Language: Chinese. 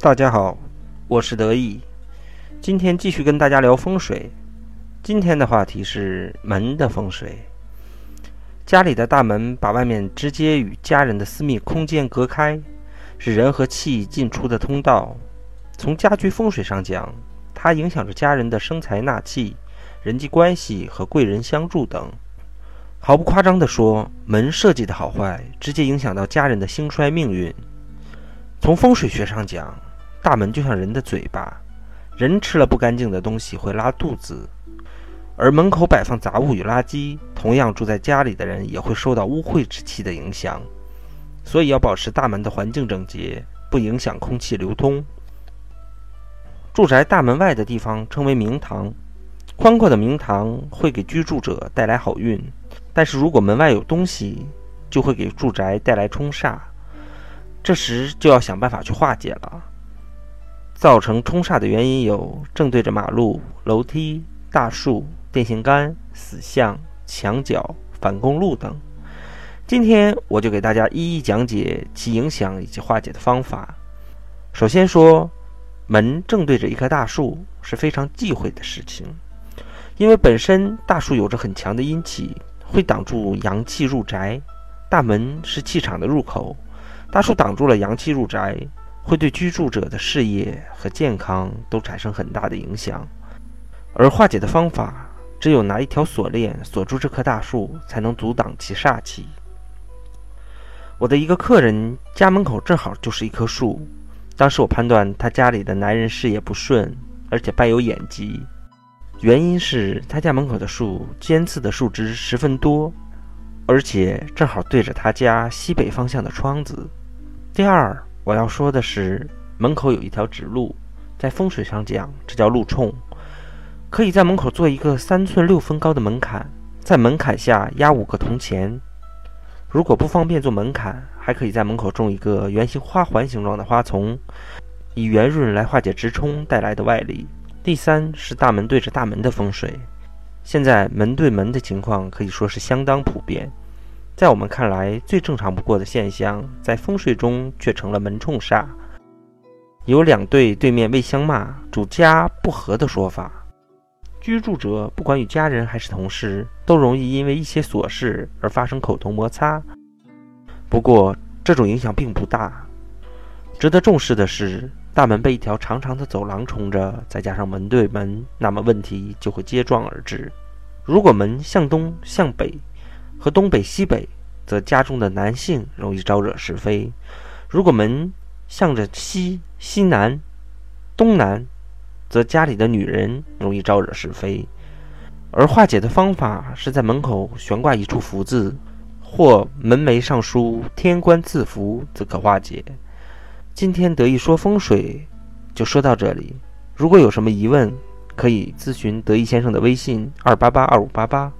大家好，我是德意，今天继续跟大家聊风水。今天的话题是门的风水。家里的大门把外面直接与家人的私密空间隔开，是人和气进出的通道。从家居风水上讲，它影响着家人的生财纳气、人际关系和贵人相助等。毫不夸张地说，门设计的好坏，直接影响到家人的兴衰命运。从风水学上讲，大门就像人的嘴巴，人吃了不干净的东西会拉肚子，而门口摆放杂物与垃圾，同样住在家里的人也会受到污秽之气的影响。所以要保持大门的环境整洁，不影响空气流通。住宅大门外的地方称为明堂，宽阔的明堂会给居住者带来好运。但是如果门外有东西，就会给住宅带来冲煞，这时就要想办法去化解了。造成冲煞的原因有正对着马路、楼梯、大树、电线杆、死巷、墙角、反公路等。今天我就给大家一一讲解其影响以及化解的方法。首先说，门正对着一棵大树是非常忌讳的事情，因为本身大树有着很强的阴气。会挡住阳气入宅，大门是气场的入口，大树挡住了阳气入宅，会对居住者的事业和健康都产生很大的影响。而化解的方法，只有拿一条锁链锁住这棵大树，才能阻挡其煞气。我的一个客人家门口正好就是一棵树，当时我判断他家里的男人事业不顺，而且伴有眼疾。原因是他家门口的树尖刺的树枝十分多，而且正好对着他家西北方向的窗子。第二，我要说的是，门口有一条直路，在风水上讲，这叫路冲，可以在门口做一个三寸六分高的门槛，在门槛下压五个铜钱。如果不方便做门槛，还可以在门口种一个圆形花环形状的花丛，以圆润来化解直冲带来的外力。第三是大门对着大门的风水，现在门对门的情况可以说是相当普遍，在我们看来最正常不过的现象，在风水中却成了门冲煞。有两对对面未相骂，主家不和的说法，居住者不管与家人还是同事，都容易因为一些琐事而发生口头摩擦。不过这种影响并不大，值得重视的是。大门被一条长长的走廊冲着，再加上门对门，那么问题就会接踵而至。如果门向东、向北和东北、西北，则家中的男性容易招惹是非；如果门向着西、西南、东南，则家里的女人容易招惹是非。而化解的方法是在门口悬挂一处福字，或门楣上书“天官赐福”，则可化解。今天得意说风水，就说到这里。如果有什么疑问，可以咨询得意先生的微信：二八八二五八八。